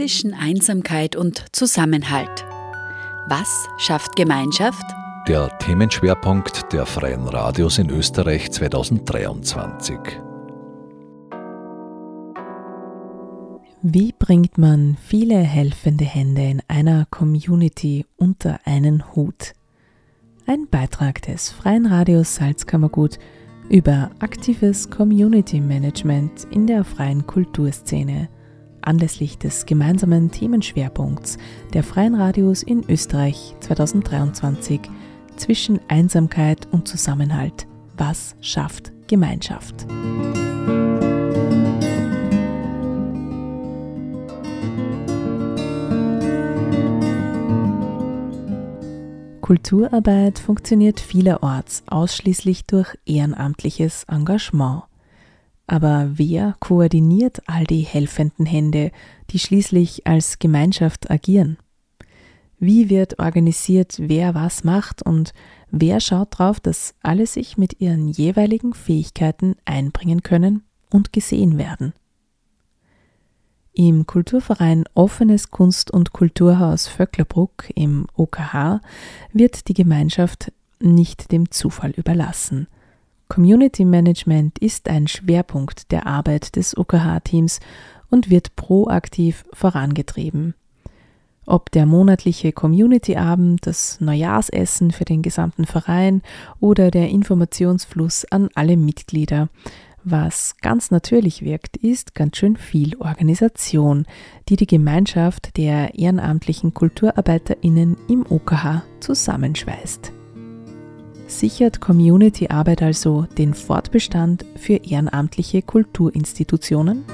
zwischen Einsamkeit und Zusammenhalt. Was schafft Gemeinschaft? Der Themenschwerpunkt der Freien Radios in Österreich 2023. Wie bringt man viele helfende Hände in einer Community unter einen Hut? Ein Beitrag des Freien Radios Salzkammergut über aktives Community Management in der freien Kulturszene anlässlich des gemeinsamen Themenschwerpunkts der Freien Radios in Österreich 2023 zwischen Einsamkeit und Zusammenhalt. Was schafft Gemeinschaft? Kulturarbeit funktioniert vielerorts ausschließlich durch ehrenamtliches Engagement. Aber wer koordiniert all die helfenden Hände, die schließlich als Gemeinschaft agieren? Wie wird organisiert, wer was macht und wer schaut darauf, dass alle sich mit ihren jeweiligen Fähigkeiten einbringen können und gesehen werden? Im Kulturverein Offenes Kunst- und Kulturhaus Vöcklerbruck im OKH wird die Gemeinschaft nicht dem Zufall überlassen. Community Management ist ein Schwerpunkt der Arbeit des OKH-Teams und wird proaktiv vorangetrieben. Ob der monatliche Community-Abend, das Neujahrsessen für den gesamten Verein oder der Informationsfluss an alle Mitglieder, was ganz natürlich wirkt, ist ganz schön viel Organisation, die die Gemeinschaft der ehrenamtlichen KulturarbeiterInnen im OKH zusammenschweißt. Sichert Community-Arbeit also den Fortbestand für ehrenamtliche Kulturinstitutionen?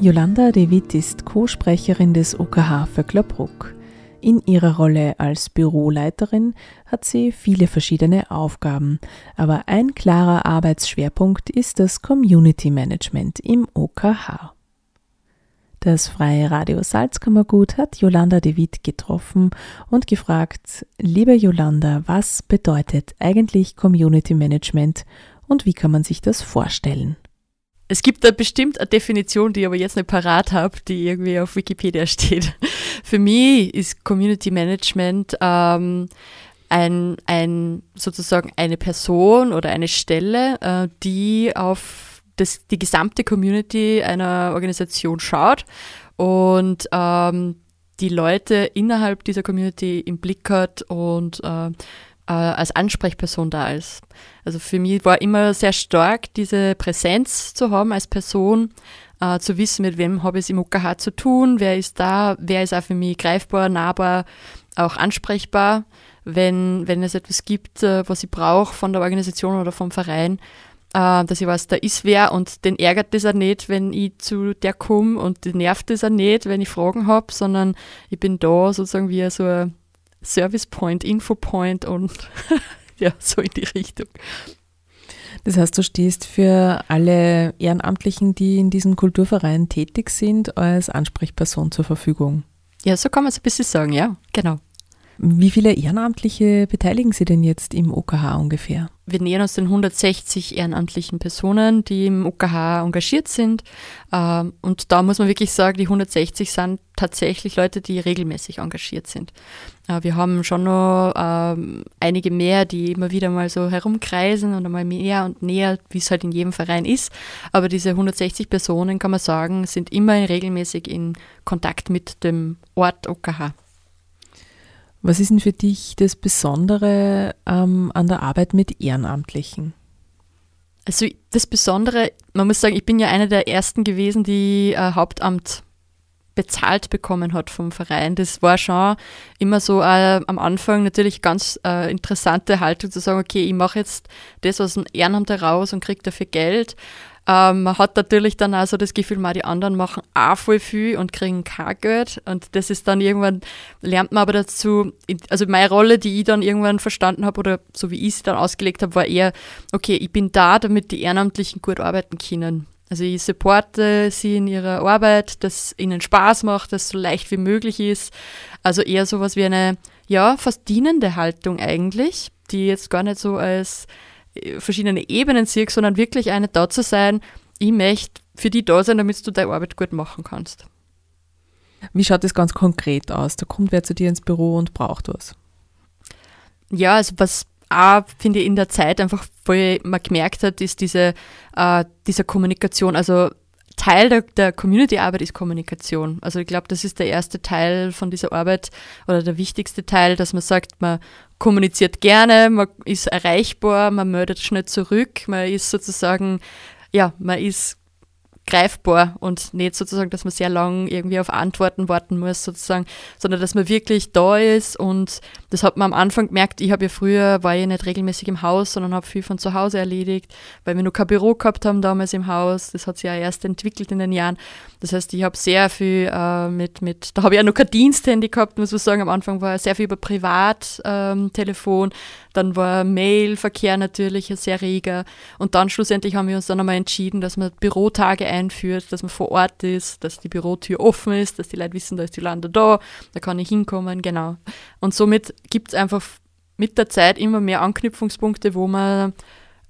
Jolanda De Witt ist Co-Sprecherin des OKH Vöcklerbruck. In ihrer Rolle als Büroleiterin hat sie viele verschiedene Aufgaben, aber ein klarer Arbeitsschwerpunkt ist das Community Management im OKH. Das Freie Radio Salzkammergut hat Jolanda de Witt getroffen und gefragt, liebe Jolanda, was bedeutet eigentlich Community Management und wie kann man sich das vorstellen? Es gibt da bestimmt eine Definition, die ich aber jetzt nicht parat habe, die irgendwie auf Wikipedia steht. Für mich ist Community Management ähm, ein, ein, sozusagen eine Person oder eine Stelle, äh, die auf das, die gesamte Community einer Organisation schaut und ähm, die Leute innerhalb dieser Community im Blick hat und äh, äh, als Ansprechperson da ist. Also für mich war immer sehr stark, diese Präsenz zu haben als Person, äh, zu wissen, mit wem habe ich es im OKH zu tun, wer ist da, wer ist auch für mich greifbar, nahbar, auch ansprechbar, wenn, wenn es etwas gibt, äh, was ich brauche von der Organisation oder vom Verein, äh, dass ich weiß, da ist wer und den ärgert das auch nicht, wenn ich zu der komme und den nervt das auch nicht, wenn ich Fragen habe, sondern ich bin da sozusagen wie so ein Service Point, Info Point und ja, so in die Richtung. Das heißt, du stehst für alle Ehrenamtlichen, die in diesem Kulturverein tätig sind, als Ansprechperson zur Verfügung. Ja, so kann man es ein bisschen sagen, ja, genau. Wie viele Ehrenamtliche beteiligen Sie denn jetzt im OKH ungefähr? Wir nähern uns den 160 ehrenamtlichen Personen, die im OKH engagiert sind. Ähm, und da muss man wirklich sagen, die 160 sind tatsächlich Leute, die regelmäßig engagiert sind. Äh, wir haben schon noch ähm, einige mehr, die immer wieder mal so herumkreisen und einmal mehr und näher, wie es halt in jedem Verein ist. Aber diese 160 Personen, kann man sagen, sind immer regelmäßig in Kontakt mit dem Ort OKH. Was ist denn für dich das Besondere ähm, an der Arbeit mit Ehrenamtlichen? Also das Besondere, man muss sagen, ich bin ja eine der ersten gewesen, die äh, Hauptamt bezahlt bekommen hat vom Verein. Das war schon immer so äh, am Anfang natürlich ganz äh, interessante Haltung zu sagen, okay, ich mache jetzt das aus dem Ehrenamt heraus und kriege dafür Geld. Ähm, man hat natürlich dann auch so das Gefühl, mal die anderen machen auch voll viel und kriegen kein Geld. Und das ist dann irgendwann, lernt man aber dazu, also meine Rolle, die ich dann irgendwann verstanden habe oder so wie ich sie dann ausgelegt habe, war eher, okay, ich bin da, damit die Ehrenamtlichen gut arbeiten können. Also ich supporte sie in ihrer Arbeit, dass ihnen Spaß macht, dass es so leicht wie möglich ist. Also eher sowas wie eine, ja, fast dienende Haltung eigentlich die jetzt gar nicht so als verschiedene Ebenen sehe, sondern wirklich eine da zu sein, ich möchte für die da sein, damit du deine Arbeit gut machen kannst. Wie schaut das ganz konkret aus? Da kommt wer zu dir ins Büro und braucht was. Ja, also was auch, finde ich, in der Zeit einfach voll man gemerkt hat, ist diese, äh, diese Kommunikation. Also Teil der, der Community-Arbeit ist Kommunikation. Also ich glaube, das ist der erste Teil von dieser Arbeit oder der wichtigste Teil, dass man sagt, man kommuniziert gerne, man ist erreichbar, man meldet schnell zurück, man ist sozusagen, ja, man ist greifbar und nicht sozusagen, dass man sehr lang irgendwie auf Antworten warten muss sozusagen, sondern dass man wirklich da ist und das hat man am Anfang gemerkt, ich habe ja früher, war ich nicht regelmäßig im Haus, sondern habe viel von zu Hause erledigt, weil wir noch kein Büro gehabt haben damals im Haus, das hat sich ja erst entwickelt in den Jahren, das heißt, ich habe sehr viel äh, mit, mit, da habe ich ja noch kein Diensthandy gehabt, muss man sagen, am Anfang war sehr viel über Privattelefon, ähm, dann war Mailverkehr natürlich sehr reger. Und dann schlussendlich haben wir uns dann einmal entschieden, dass man Bürotage einführt, dass man vor Ort ist, dass die Bürotür offen ist, dass die Leute wissen, da ist die Lande da, da kann ich hinkommen, genau. Und somit gibt es einfach mit der Zeit immer mehr Anknüpfungspunkte, wo man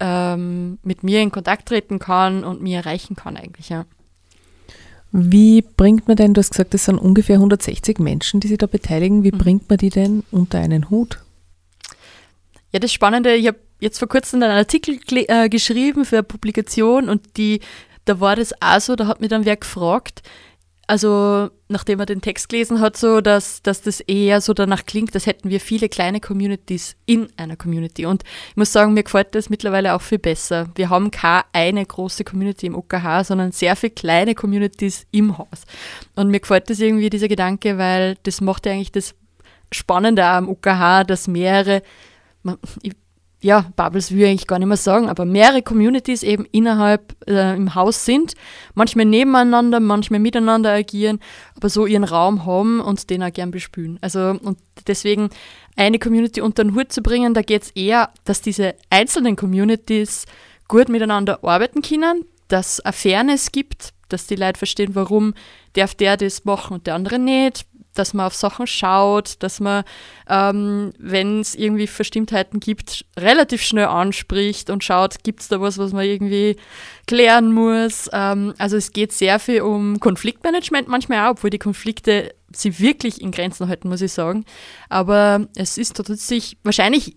ähm, mit mir in Kontakt treten kann und mir erreichen kann eigentlich, ja. Wie bringt man denn, du hast gesagt, das sind ungefähr 160 Menschen, die sich da beteiligen, wie mhm. bringt man die denn unter einen Hut? Ja, das Spannende, ich habe jetzt vor kurzem einen Artikel äh, geschrieben für eine Publikation und die, da war das auch so, da hat mich dann wer gefragt, also nachdem er den Text gelesen hat, so, dass, dass das eher so danach klingt, als hätten wir viele kleine Communities in einer Community. Und ich muss sagen, mir gefällt das mittlerweile auch viel besser. Wir haben keine eine große Community im OKH, sondern sehr viele kleine Communities im Haus. Und mir gefällt das irgendwie, dieser Gedanke, weil das macht ja eigentlich das Spannende am OKH, dass mehrere man, ja, Bubbles will ich eigentlich gar nicht mehr sagen, aber mehrere Communities eben innerhalb äh, im Haus sind, manchmal nebeneinander, manchmal miteinander agieren, aber so ihren Raum haben und den auch gern bespülen. Also und deswegen eine Community unter den Hut zu bringen, da geht es eher, dass diese einzelnen Communities gut miteinander arbeiten können, dass es eine Fairness gibt, dass die Leute verstehen, warum darf der das machen und der andere nicht, dass man auf Sachen schaut, dass man, ähm, wenn es irgendwie Verstimmtheiten gibt, relativ schnell anspricht und schaut, gibt es da was, was man irgendwie klären muss. Ähm, also es geht sehr viel um Konfliktmanagement manchmal auch, obwohl die Konflikte sie wirklich in Grenzen halten, muss ich sagen. Aber es ist tatsächlich, wahrscheinlich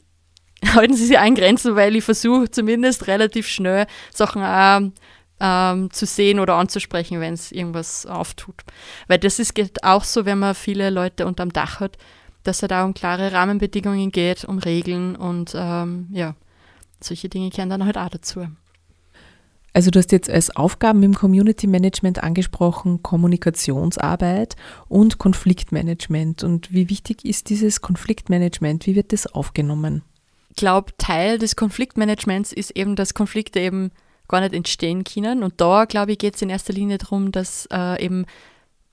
halten sie sich an Grenzen, weil ich versuche zumindest relativ schnell Sachen auch ähm, zu sehen oder anzusprechen, wenn es irgendwas auftut. Weil das ist auch so, wenn man viele Leute unterm Dach hat, dass es da um klare Rahmenbedingungen geht, um Regeln und ähm, ja, solche Dinge kehren dann halt auch dazu. Also du hast jetzt als Aufgaben im Community Management angesprochen Kommunikationsarbeit und Konfliktmanagement. Und wie wichtig ist dieses Konfliktmanagement? Wie wird das aufgenommen? Ich glaube, Teil des Konfliktmanagements ist eben, dass Konflikte eben gar nicht entstehen können. Und da, glaube ich, geht es in erster Linie darum, dass äh, eben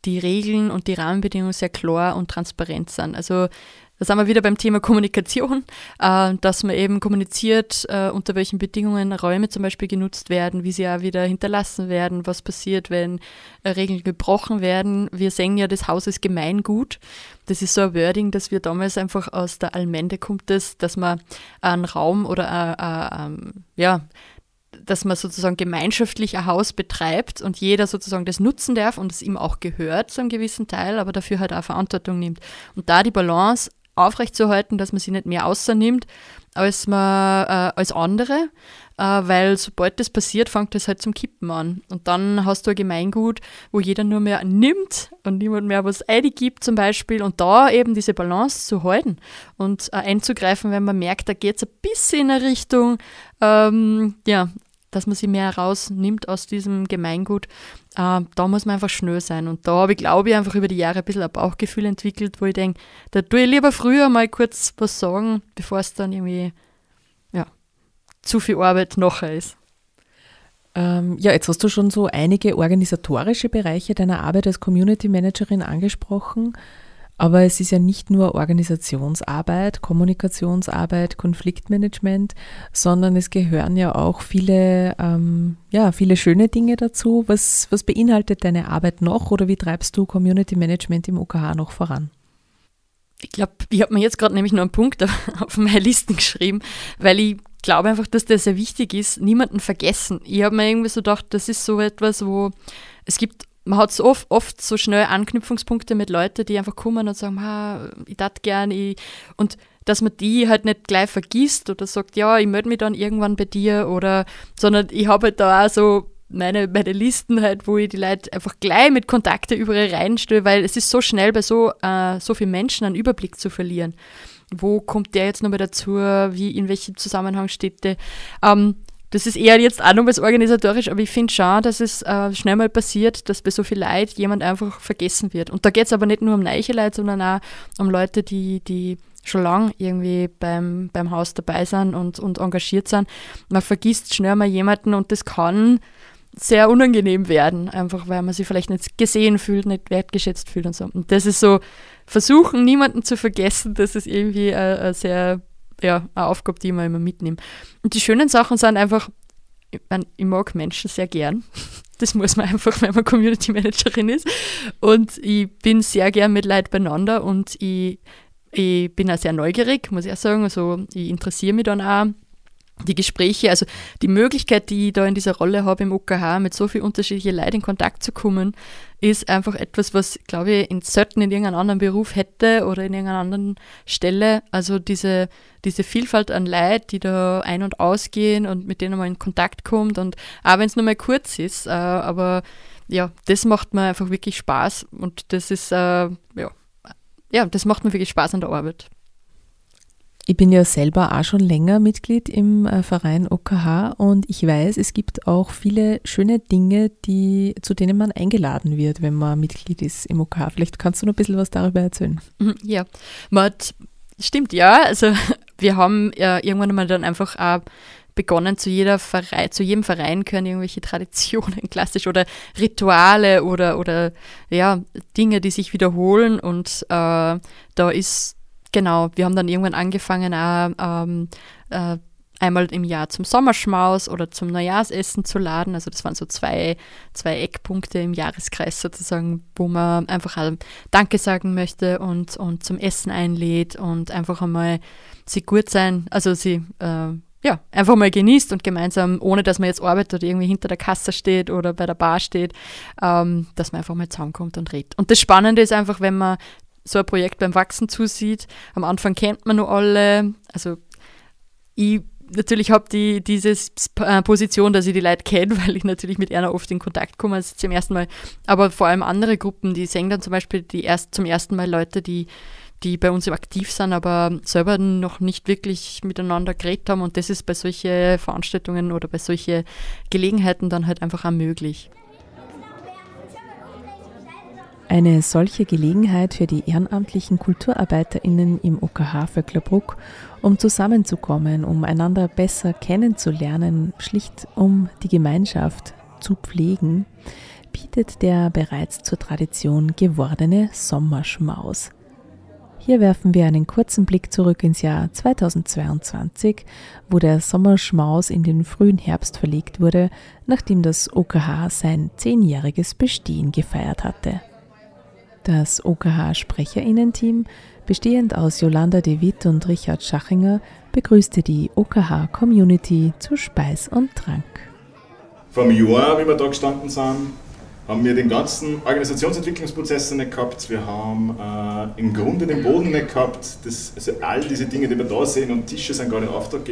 die Regeln und die Rahmenbedingungen sehr klar und transparent sind. Also da sind wir wieder beim Thema Kommunikation, äh, dass man eben kommuniziert, äh, unter welchen Bedingungen Räume zum Beispiel genutzt werden, wie sie auch wieder hinterlassen werden, was passiert, wenn äh, Regeln gebrochen werden. Wir sehen ja, das Haus ist Gemeingut. Das ist so ein Wording, dass wir damals einfach aus der Allmende kommt, das, dass man einen Raum oder äh, äh, ähm, ja, dass man sozusagen gemeinschaftlich ein Haus betreibt und jeder sozusagen das nutzen darf und es ihm auch gehört zu einem gewissen Teil, aber dafür halt auch Verantwortung nimmt. Und da die Balance aufrechtzuerhalten, dass man sie nicht mehr außernimmt als, man, äh, als andere, äh, weil sobald das passiert, fängt das halt zum Kippen an. Und dann hast du ein Gemeingut, wo jeder nur mehr nimmt und niemand mehr was gibt zum Beispiel und da eben diese Balance zu halten und äh, einzugreifen, wenn man merkt, da geht es ein bisschen in eine Richtung, ähm, ja, dass man sie mehr rausnimmt aus diesem Gemeingut. Äh, da muss man einfach schnell sein. Und da habe ich, glaube ich, einfach über die Jahre ein bisschen ein Bauchgefühl entwickelt, wo ich denke, da tue ich lieber früher mal kurz was sagen, bevor es dann irgendwie ja, zu viel Arbeit nachher ist. Ähm, ja, jetzt hast du schon so einige organisatorische Bereiche deiner Arbeit als Community Managerin angesprochen. Aber es ist ja nicht nur Organisationsarbeit, Kommunikationsarbeit, Konfliktmanagement, sondern es gehören ja auch viele, ähm, ja, viele schöne Dinge dazu. Was, was beinhaltet deine Arbeit noch oder wie treibst du Community Management im OKH noch voran? Ich glaube, ich habe mir jetzt gerade nämlich nur einen Punkt auf meine Listen geschrieben, weil ich glaube einfach, dass das sehr wichtig ist, niemanden vergessen. Ich habe mir irgendwie so gedacht, das ist so etwas, wo es gibt, man hat so oft, oft so schnell Anknüpfungspunkte mit Leuten, die einfach kommen und sagen, ha, ich tat gern, ich, und dass man die halt nicht gleich vergisst oder sagt, ja, ich melde mich dann irgendwann bei dir oder, sondern ich habe halt da auch so meine, meine Listen halt, wo ich die Leute einfach gleich mit Kontakte überall reinstelle, weil es ist so schnell bei so, äh, so vielen Menschen einen Überblick zu verlieren. Wo kommt der jetzt nochmal dazu? Wie, in welchem Zusammenhang steht der? Ähm, das ist eher jetzt auch nochmals organisatorisch, aber ich finde schon, dass es äh, schnell mal passiert, dass bei so viel Leid jemand einfach vergessen wird. Und da geht es aber nicht nur um neue Leute, sondern auch um Leute, die, die schon lange irgendwie beim, beim Haus dabei sind und, und engagiert sind. Man vergisst schnell mal jemanden und das kann sehr unangenehm werden, einfach weil man sich vielleicht nicht gesehen fühlt, nicht wertgeschätzt fühlt und so. Und das ist so, versuchen, niemanden zu vergessen, das ist irgendwie eine, eine sehr, ja, eine Aufgabe, die ich immer mitnehme. Und die schönen Sachen sind einfach, ich, mein, ich mag Menschen sehr gern. Das muss man einfach, wenn man Community Managerin ist. Und ich bin sehr gern mit Leuten beieinander und ich, ich bin auch sehr neugierig, muss ich auch sagen. Also ich interessiere mich dann auch die Gespräche, also die Möglichkeit, die ich da in dieser Rolle habe im OKH, mit so vielen unterschiedlichen Leuten in Kontakt zu kommen, ist einfach etwas, was, glaube ich, in selten in irgendeinem anderen Beruf hätte oder in irgendeiner anderen Stelle. Also diese, diese Vielfalt an Leuten, die da ein- und ausgehen und mit denen man in Kontakt kommt und auch wenn es nur mal kurz ist, äh, aber ja, das macht mir einfach wirklich Spaß und das ist, äh, ja, ja, das macht mir wirklich Spaß an der Arbeit. Ich bin ja selber auch schon länger Mitglied im äh, Verein OKH und ich weiß, es gibt auch viele schöne Dinge, die, zu denen man eingeladen wird, wenn man Mitglied ist im OKH. Vielleicht kannst du noch ein bisschen was darüber erzählen. Mhm, ja, man hat, stimmt, ja. Also wir haben ja irgendwann einmal dann einfach auch begonnen, zu, jeder Verein, zu jedem Verein gehören irgendwelche Traditionen klassisch oder Rituale oder, oder ja, Dinge, die sich wiederholen und äh, da ist Genau, wir haben dann irgendwann angefangen, ähm, äh, einmal im Jahr zum Sommerschmaus oder zum Neujahrsessen zu laden. Also das waren so zwei, zwei Eckpunkte im Jahreskreis sozusagen, wo man einfach Danke sagen möchte und, und zum Essen einlädt und einfach einmal sie gut sein, also sie äh, ja, einfach mal genießt und gemeinsam, ohne dass man jetzt arbeitet oder irgendwie hinter der Kasse steht oder bei der Bar steht, ähm, dass man einfach mal zusammenkommt und redet. Und das Spannende ist einfach, wenn man so ein Projekt beim Wachsen zusieht. Am Anfang kennt man nur alle. Also ich natürlich habe die diese äh, Position, dass ich die Leute kenne, weil ich natürlich mit einer oft in Kontakt komme, als zum ersten Mal. Aber vor allem andere Gruppen, die sehen dann zum Beispiel die erst, zum ersten Mal Leute, die, die bei uns aktiv sind, aber selber noch nicht wirklich miteinander geredet haben. Und das ist bei solchen Veranstaltungen oder bei solchen Gelegenheiten dann halt einfach auch möglich. Eine solche Gelegenheit für die ehrenamtlichen KulturarbeiterInnen im OKH Vöcklerbruck, um zusammenzukommen, um einander besser kennenzulernen, schlicht um die Gemeinschaft zu pflegen, bietet der bereits zur Tradition gewordene Sommerschmaus. Hier werfen wir einen kurzen Blick zurück ins Jahr 2022, wo der Sommerschmaus in den frühen Herbst verlegt wurde, nachdem das OKH sein zehnjähriges Bestehen gefeiert hatte. Das OKH-Sprecherinnen-Team, bestehend aus Jolanda de Witt und Richard Schachinger, begrüßte die OKH-Community zu Speis und Trank. Vor einem Jahr, wie wir da gestanden sind, haben wir den ganzen Organisationsentwicklungsprozess nicht gehabt. Wir haben äh, im Grunde den Boden nicht gehabt. Das, also all diese Dinge, die wir da sehen und Tische sind gar nicht Auftrag.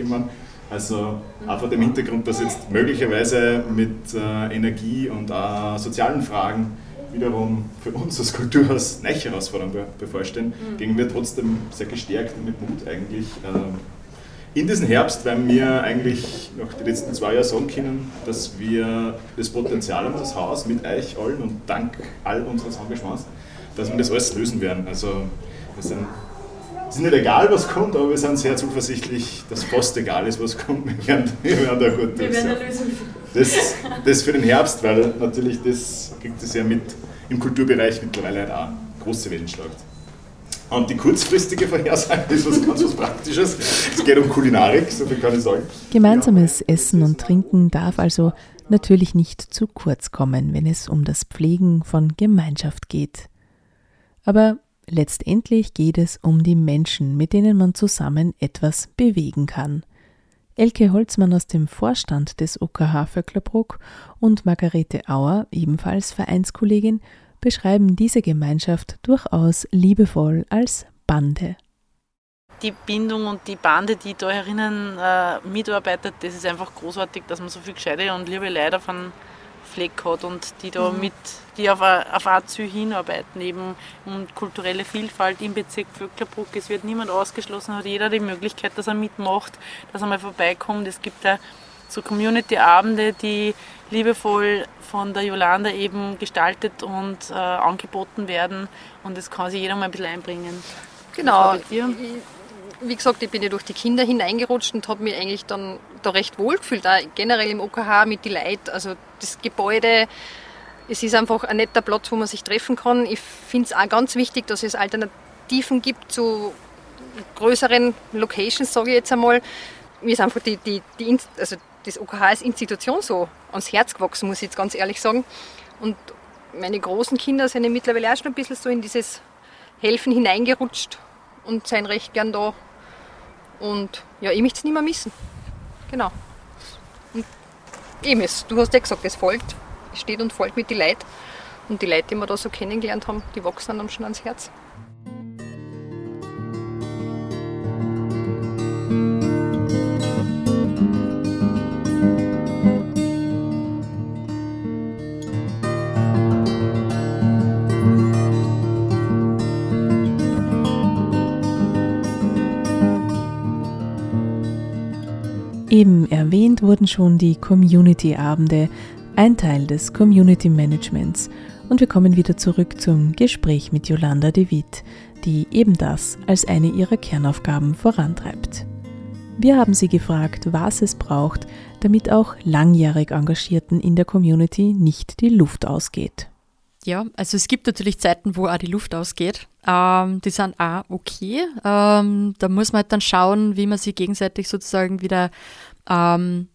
Also einfach dem Hintergrund, dass jetzt möglicherweise mit äh, Energie und auch sozialen Fragen wiederum für uns als Kulturhaus neue Herausforderungen bevorstehen, mhm. gingen wir trotzdem sehr gestärkt und mit Mut eigentlich äh, in diesen Herbst, weil wir eigentlich noch die letzten zwei Jahre sagen können, dass wir das Potenzial haben, das Haus mit euch allen und dank all unseres Engagements, dass wir das alles lösen werden. Also wir sind es ist nicht egal, was kommt, aber wir sind sehr zuversichtlich, dass fast egal ist, was kommt. Wir werden, wir werden da gut Wir werden eine Lösung finden. Das, das für den Herbst, weil natürlich das kriegt es ja mit im Kulturbereich mittlerweile halt auch große Wellen schlagt. Und die kurzfristige Vorhersage ist was ganz was Praktisches. Es geht um Kulinarik, so viel kann ich sagen. Gemeinsames Essen und Trinken darf also natürlich nicht zu kurz kommen, wenn es um das Pflegen von Gemeinschaft geht. Aber Letztendlich geht es um die Menschen, mit denen man zusammen etwas bewegen kann. Elke Holzmann aus dem Vorstand des OKH Vöcklerbruck und Margarete Auer, ebenfalls Vereinskollegin, beschreiben diese Gemeinschaft durchaus liebevoll als Bande. Die Bindung und die Bande, die da herinnen äh, mitarbeitet, das ist einfach großartig, dass man so viel gescheite und liebe Leute von Fleck hat und die da mhm. mit, die auf ein, auf Ziel hinarbeiten, eben um kulturelle Vielfalt im Bezirk Vöcklerbruck. Es wird niemand ausgeschlossen, hat jeder die Möglichkeit, dass er mitmacht, dass er mal vorbeikommt. Es gibt da so Community-Abende, die liebevoll von der Jolanda eben gestaltet und äh, angeboten werden und das kann sich jeder mal ein bisschen einbringen. Genau wie gesagt, ich bin ja durch die Kinder hineingerutscht und habe mich eigentlich dann da recht wohl gefühlt, auch generell im OKH mit den Leuten. Also das Gebäude, es ist einfach ein netter Platz, wo man sich treffen kann. Ich finde es auch ganz wichtig, dass es Alternativen gibt zu größeren Locations, sage ich jetzt einmal. Mir ist einfach die, die, die also das OKH als Institution so ans Herz gewachsen, muss ich jetzt ganz ehrlich sagen. Und meine großen Kinder sind ja mittlerweile auch schon ein bisschen so in dieses Helfen hineingerutscht und sind recht gern da und ja, ich möchte es nicht mehr missen. Genau. Und eben, es, du hast ja gesagt, es folgt. Es steht und folgt mit den Leuten. Und die Leute, die wir da so kennengelernt haben, die wachsen dann schon ans Herz. Eben erwähnt wurden schon die Community-Abende, ein Teil des Community Managements. Und wir kommen wieder zurück zum Gespräch mit Yolanda de Witt, die eben das als eine ihrer Kernaufgaben vorantreibt. Wir haben sie gefragt, was es braucht, damit auch langjährig Engagierten in der Community nicht die Luft ausgeht. Ja, also es gibt natürlich Zeiten, wo auch die Luft ausgeht. Ähm, die sind auch okay. Ähm, da muss man halt dann schauen, wie man sich gegenseitig sozusagen wieder ähm,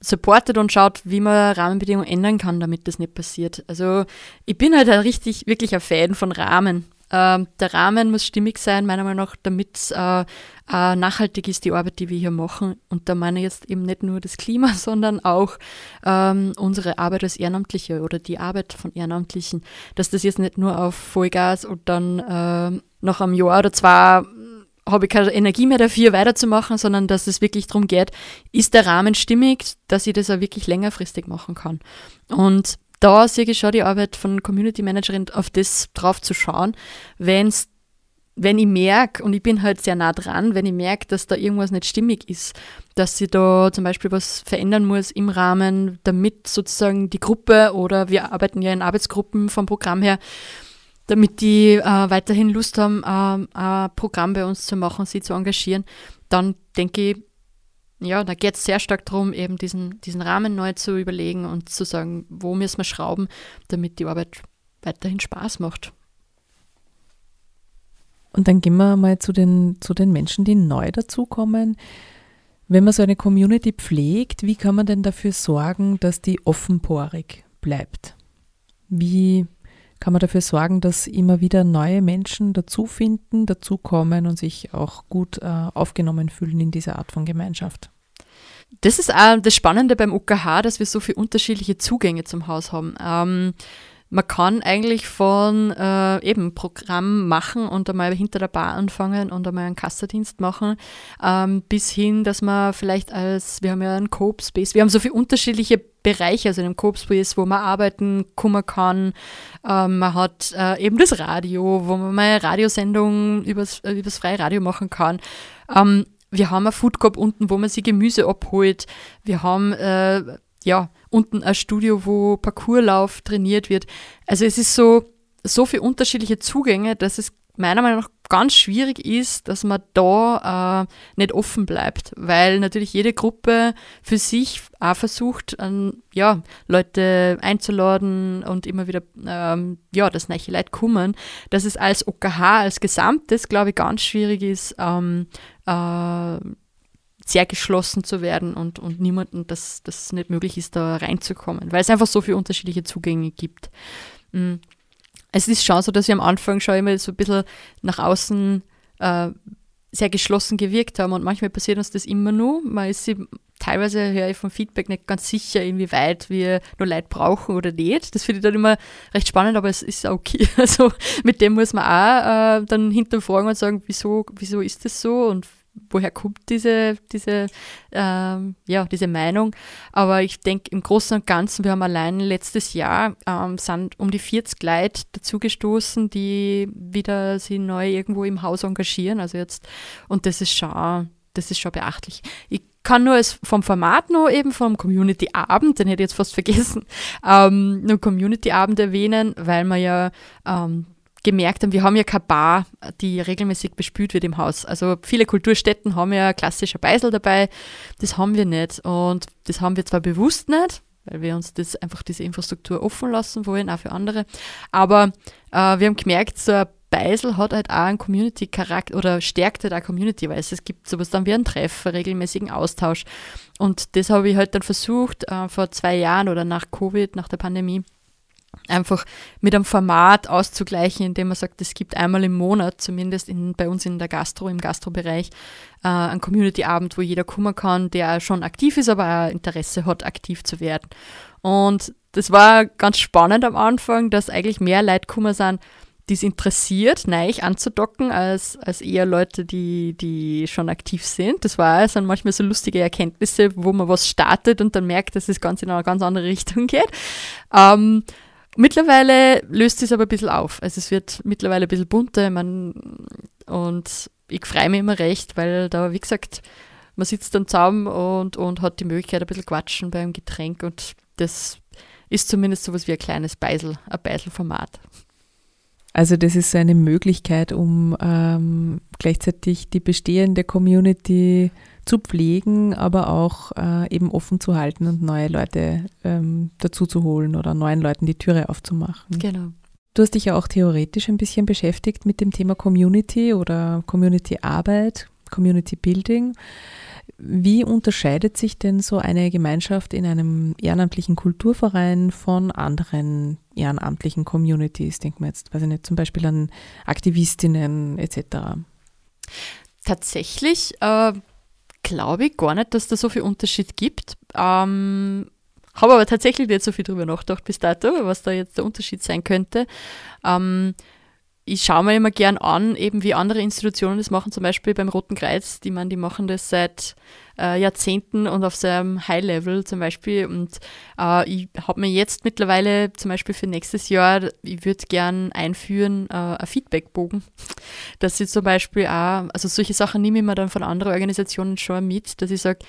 supportet und schaut, wie man Rahmenbedingungen ändern kann, damit das nicht passiert. Also ich bin halt ein richtig, wirklich ein Fan von Rahmen. Ähm, der Rahmen muss stimmig sein, meiner Meinung nach, damit es äh, äh, nachhaltig ist, die Arbeit, die wir hier machen. Und da meine ich jetzt eben nicht nur das Klima, sondern auch ähm, unsere Arbeit als Ehrenamtliche oder die Arbeit von Ehrenamtlichen, dass das jetzt nicht nur auf Vollgas und dann äh, nach einem Jahr oder zwei habe ich keine Energie mehr dafür, weiterzumachen, sondern dass es wirklich darum geht, ist der Rahmen stimmig, dass ich das auch wirklich längerfristig machen kann. Und da sehe ich schon die Arbeit von Community Managerin, auf das drauf zu schauen, wenn's wenn ich merke, und ich bin halt sehr nah dran, wenn ich merke, dass da irgendwas nicht stimmig ist, dass sie da zum Beispiel was verändern muss im Rahmen, damit sozusagen die Gruppe oder wir arbeiten ja in Arbeitsgruppen vom Programm her, damit die äh, weiterhin Lust haben, äh, ein Programm bei uns zu machen, sie zu engagieren, dann denke ich, ja, da geht es sehr stark darum, eben diesen, diesen Rahmen neu zu überlegen und zu sagen, wo müssen wir schrauben, damit die Arbeit weiterhin Spaß macht. Und dann gehen wir mal zu den, zu den Menschen, die neu dazukommen. Wenn man so eine Community pflegt, wie kann man denn dafür sorgen, dass die offenporig bleibt? Wie kann man dafür sorgen, dass immer wieder neue Menschen dazu finden, dazukommen und sich auch gut äh, aufgenommen fühlen in dieser Art von Gemeinschaft? Das ist auch das Spannende beim OKH, dass wir so viele unterschiedliche Zugänge zum Haus haben. Ähm, man kann eigentlich von äh, eben Programm machen und einmal hinter der Bar anfangen und einmal einen Kassendienst machen, ähm, bis hin, dass man vielleicht als, wir haben ja einen Coop Space, wir haben so viele unterschiedliche Bereiche, also in einem Coop Space, wo man arbeiten kommen kann. Ähm, man hat äh, eben das Radio, wo man mal eine Radiosendung übers, äh, übers freie Radio machen kann. Ähm, wir haben ein Food Coop unten, wo man sich Gemüse abholt. Wir haben äh, ja, unten ein Studio, wo Parkourlauf trainiert wird. Also es ist so, so viele unterschiedliche Zugänge, dass es meiner Meinung nach ganz schwierig ist, dass man da äh, nicht offen bleibt, weil natürlich jede Gruppe für sich auch versucht, ähm, ja, Leute einzuladen und immer wieder, ähm, ja, das neue Leute kommen, dass es als OKH, als Gesamtes, glaube ich, ganz schwierig ist, ähm, äh, sehr geschlossen zu werden und, und niemanden, dass das nicht möglich ist, da reinzukommen, weil es einfach so viele unterschiedliche Zugänge gibt. Mm. Es ist schon so, dass wir am Anfang schon immer so ein bisschen nach außen äh, sehr geschlossen gewirkt haben und manchmal passiert uns das immer nur. Man ist sich, teilweise höre ich vom Feedback nicht ganz sicher, inwieweit wir nur Leid brauchen oder nicht. Das finde ich dann immer recht spannend, aber es ist okay. Also mit dem muss man auch äh, dann hinterfragen und sagen, wieso, wieso ist das so und woher kommt diese, diese, ähm, ja, diese Meinung. Aber ich denke, im Großen und Ganzen, wir haben allein letztes Jahr ähm, sind um die 40 Leute dazugestoßen, die wieder sie neu irgendwo im Haus engagieren. Also jetzt, und das ist schon, das ist schon beachtlich. Ich kann nur als vom Format noch eben vom Community Abend, den hätte ich jetzt fast vergessen, ähm, nur Community Abend erwähnen, weil man ja ähm, gemerkt haben, wir haben ja keine Bar, die regelmäßig bespült wird im Haus. Also viele Kulturstätten haben ja klassischer Beisel dabei, das haben wir nicht. Und das haben wir zwar bewusst nicht, weil wir uns das einfach diese Infrastruktur offen lassen wollen, auch für andere. Aber äh, wir haben gemerkt, so ein Beisel hat halt auch einen Community-Charakter oder stärkt halt auch Community, weil es gibt sowas dann wie ein Treffen, regelmäßigen Austausch. Und das habe ich halt dann versucht, äh, vor zwei Jahren oder nach Covid, nach der Pandemie, einfach mit einem Format auszugleichen, indem man sagt, es gibt einmal im Monat, zumindest in, bei uns in der Gastro, im Gastrobereich, äh, einen Community-Abend, wo jeder kommen kann, der schon aktiv ist, aber auch Interesse hat, aktiv zu werden. Und das war ganz spannend am Anfang, dass eigentlich mehr Leute gekommen sind, die es interessiert, neich anzudocken, als, als eher Leute, die, die schon aktiv sind. Das war es sind manchmal so lustige Erkenntnisse, wo man was startet und dann merkt, dass es ganz in eine ganz andere Richtung geht. Ähm, Mittlerweile löst es aber ein bisschen auf. Also es wird mittlerweile ein bisschen bunter man, und ich freue mich immer recht, weil da, wie gesagt, man sitzt dann zusammen und, und hat die Möglichkeit, ein bisschen quatschen beim Getränk und das ist zumindest sowas wie ein kleines Beisel, ein Beiselformat. Also das ist so eine Möglichkeit, um ähm, gleichzeitig die bestehende Community zu pflegen, aber auch äh, eben offen zu halten und neue Leute ähm, dazu zu holen oder neuen Leuten die Türe aufzumachen. Genau. Du hast dich ja auch theoretisch ein bisschen beschäftigt mit dem Thema Community oder Community-Arbeit, Community-Building. Wie unterscheidet sich denn so eine Gemeinschaft in einem ehrenamtlichen Kulturverein von anderen ehrenamtlichen Communities? Denken wir jetzt, weiß ich nicht, zum Beispiel an Aktivistinnen etc. Tatsächlich äh, glaube ich gar nicht, dass da so viel Unterschied gibt. Ähm, habe aber tatsächlich nicht so viel drüber nachgedacht bis dato, was da jetzt der Unterschied sein könnte. Ähm, ich schaue mir immer gern an, eben wie andere Institutionen das machen, zum Beispiel beim Roten Kreuz, die man, die machen das seit äh, Jahrzehnten und auf so einem High-Level zum Beispiel. Und äh, ich habe mir jetzt mittlerweile zum Beispiel für nächstes Jahr, ich würde gern einführen, äh, ein Feedbackbogen. Dass ich zum Beispiel auch, also solche Sachen nehme ich mir dann von anderen Organisationen schon mit, dass ich sage,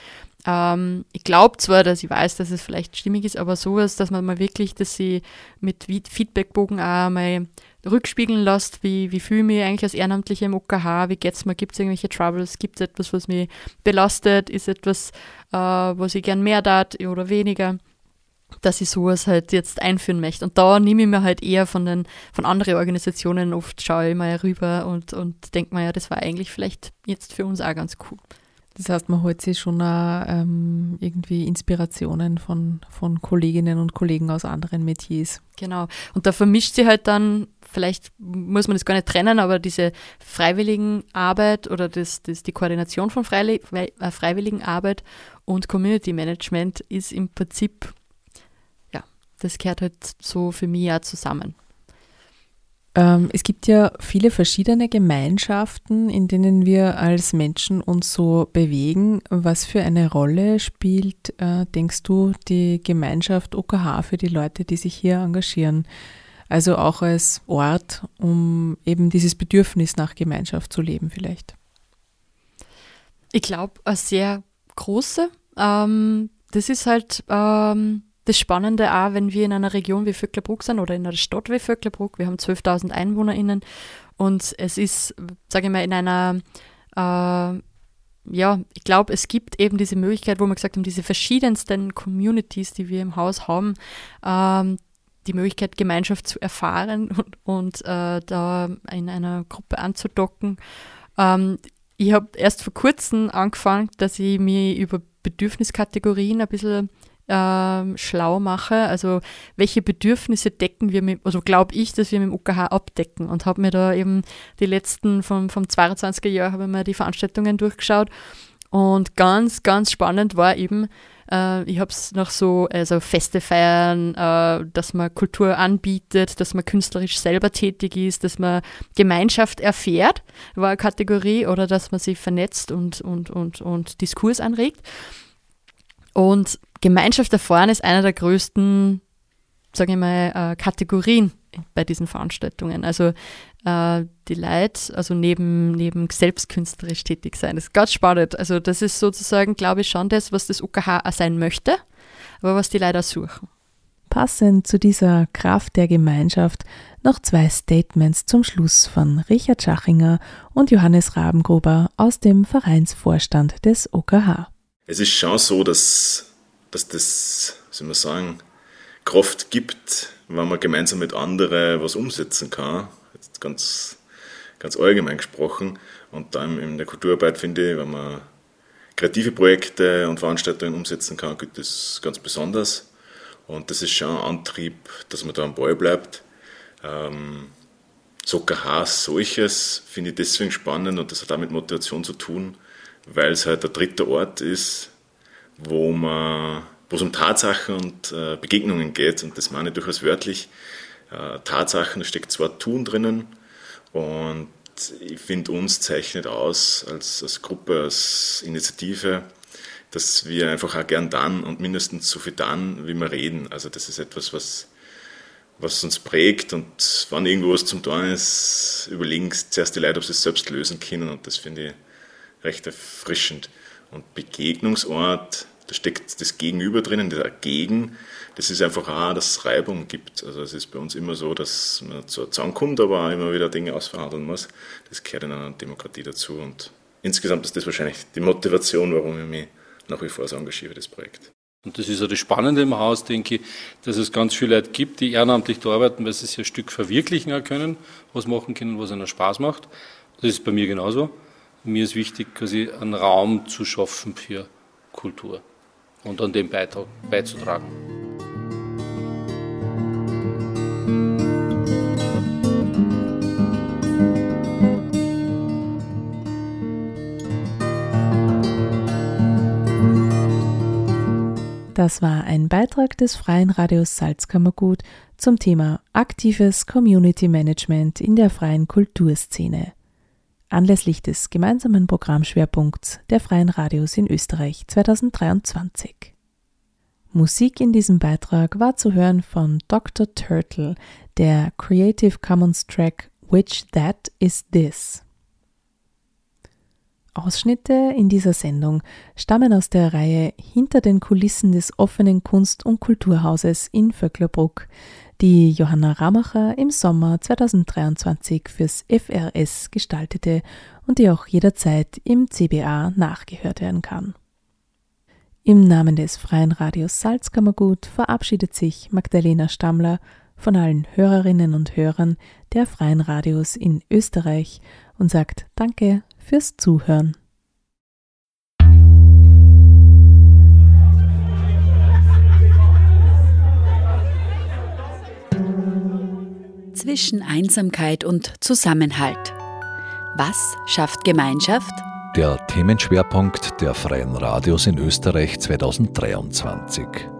ähm, ich glaube zwar, dass ich weiß, dass es vielleicht stimmig ist, aber sowas, dass man mal wirklich, dass sie mit Feedbackbogen auch mal rückspiegeln lässt, wie, wie fühle ich mich eigentlich als Ehrenamtliche im OKH, wie geht es mir, gibt es irgendwelche Troubles, gibt es etwas, was mich belastet, ist etwas, äh, was ich gern mehr tat oder weniger, dass ich sowas halt jetzt einführen möchte. Und da nehme ich mir halt eher von den von anderen Organisationen, oft schaue ich mal rüber und, und denke mir, ja, das war eigentlich vielleicht jetzt für uns auch ganz cool. Das heißt, man holt sich schon auch, ähm, irgendwie Inspirationen von, von Kolleginnen und Kollegen aus anderen Metiers. Genau. Und da vermischt sie halt dann vielleicht muss man das gar nicht trennen, aber diese freiwilligen Arbeit oder das, das, die Koordination von äh, freiwilligen Arbeit und Community Management ist im Prinzip, ja, das gehört halt so für mich ja zusammen. Ähm, es gibt ja viele verschiedene Gemeinschaften, in denen wir als Menschen uns so bewegen. Was für eine Rolle spielt, äh, denkst du, die Gemeinschaft OKH für die Leute, die sich hier engagieren? Also auch als Ort, um eben dieses Bedürfnis nach Gemeinschaft zu leben vielleicht. Ich glaube, eine sehr große. Ähm, das ist halt ähm, das Spannende auch, wenn wir in einer Region wie Vöcklerbruck sind oder in einer Stadt wie Vöcklerbruck. Wir haben 12.000 EinwohnerInnen und es ist, sage ich mal, in einer äh, ja, ich glaube, es gibt eben diese Möglichkeit, wo wir gesagt haben, diese verschiedensten Communities, die wir im Haus haben, ähm, die Möglichkeit, Gemeinschaft zu erfahren und, und äh, da in einer Gruppe anzudocken. Ähm, ich habe erst vor kurzem angefangen, dass ich mich über Bedürfniskategorien ein bisschen ähm, schlau mache. Also welche Bedürfnisse decken wir mit, also glaube ich, dass wir mit dem UKH abdecken und habe mir da eben die letzten vom, vom 22er Jahr habe mir die Veranstaltungen durchgeschaut und ganz, ganz spannend war eben, äh, ich habe es noch so, also Feste feiern, äh, dass man Kultur anbietet, dass man künstlerisch selber tätig ist, dass man Gemeinschaft erfährt, war eine Kategorie, oder dass man sich vernetzt und, und, und, und Diskurs anregt. Und Gemeinschaft erfahren ist einer der größten, sage ich mal, äh, Kategorien bei diesen Veranstaltungen. Also äh, die Leute, also neben, neben selbstkünstlerisch tätig sein. Das ist ganz spannend. Also das ist sozusagen, glaube ich, schon das, was das UKH auch sein möchte, aber was die Leute suchen. Passend zu dieser Kraft der Gemeinschaft noch zwei Statements zum Schluss von Richard Schachinger und Johannes Rabengruber aus dem Vereinsvorstand des OKH. Es ist schon so, dass, dass das, soll man sagen, Kraft gibt, wenn man gemeinsam mit anderen was umsetzen kann. Jetzt ganz, ganz allgemein gesprochen. Und dann in der Kulturarbeit finde ich, wenn man kreative Projekte und Veranstaltungen umsetzen kann, geht das ganz besonders. Und das ist schon ein Antrieb, dass man da am Ball bleibt. Ähm, Soccer Haas solches finde ich deswegen spannend und das hat auch mit Motivation zu tun, weil es halt der dritte Ort ist, wo man wo es um Tatsachen und äh, Begegnungen geht. Und das meine ich durchaus wörtlich. Äh, Tatsachen, da steckt zwar Tun drinnen und ich finde, uns zeichnet aus als, als Gruppe, als Initiative, dass wir einfach auch gern dann und mindestens so viel dann, wie wir reden. Also das ist etwas, was, was uns prägt und wenn irgendwo was zum Tun ist, überlegen zuerst die Leute, ob sie es selbst lösen können und das finde ich recht erfrischend. Und Begegnungsort, da steckt das Gegenüber drinnen, der Gegen. Das ist einfach auch, dass es Reibung gibt. Also es ist bei uns immer so, dass man zwar zusammenkommt, aber auch immer wieder Dinge ausverhandeln muss. Das gehört in einer Demokratie dazu. Und insgesamt ist das wahrscheinlich die Motivation, warum ich mich nach wie vor so engagiere für das Projekt. Und das ist ja das Spannende im Haus, denke ich, dass es ganz viele Leute gibt, die ehrenamtlich da arbeiten, weil sie sich ein Stück verwirklichen können, was machen können, was ihnen Spaß macht. Das ist bei mir genauso. Mir ist wichtig, quasi einen Raum zu schaffen für Kultur und an dem Beitrag beizutragen. Das war ein Beitrag des Freien Radios Salzkammergut zum Thema aktives Community Management in der freien Kulturszene anlässlich des gemeinsamen Programmschwerpunkts der Freien Radios in Österreich 2023. Musik in diesem Beitrag war zu hören von Dr. Turtle, der Creative Commons Track Which That Is This. Ausschnitte in dieser Sendung stammen aus der Reihe Hinter den Kulissen des offenen Kunst- und Kulturhauses in Vöcklerbruck, die Johanna Ramacher im Sommer 2023 fürs FRS gestaltete und die auch jederzeit im CBA nachgehört werden kann. Im Namen des Freien Radios Salzkammergut verabschiedet sich Magdalena Stammler von allen Hörerinnen und Hörern der Freien Radios in Österreich und sagt Danke fürs Zuhören. Zwischen Einsamkeit und Zusammenhalt. Was schafft Gemeinschaft? Der Themenschwerpunkt der Freien Radios in Österreich 2023.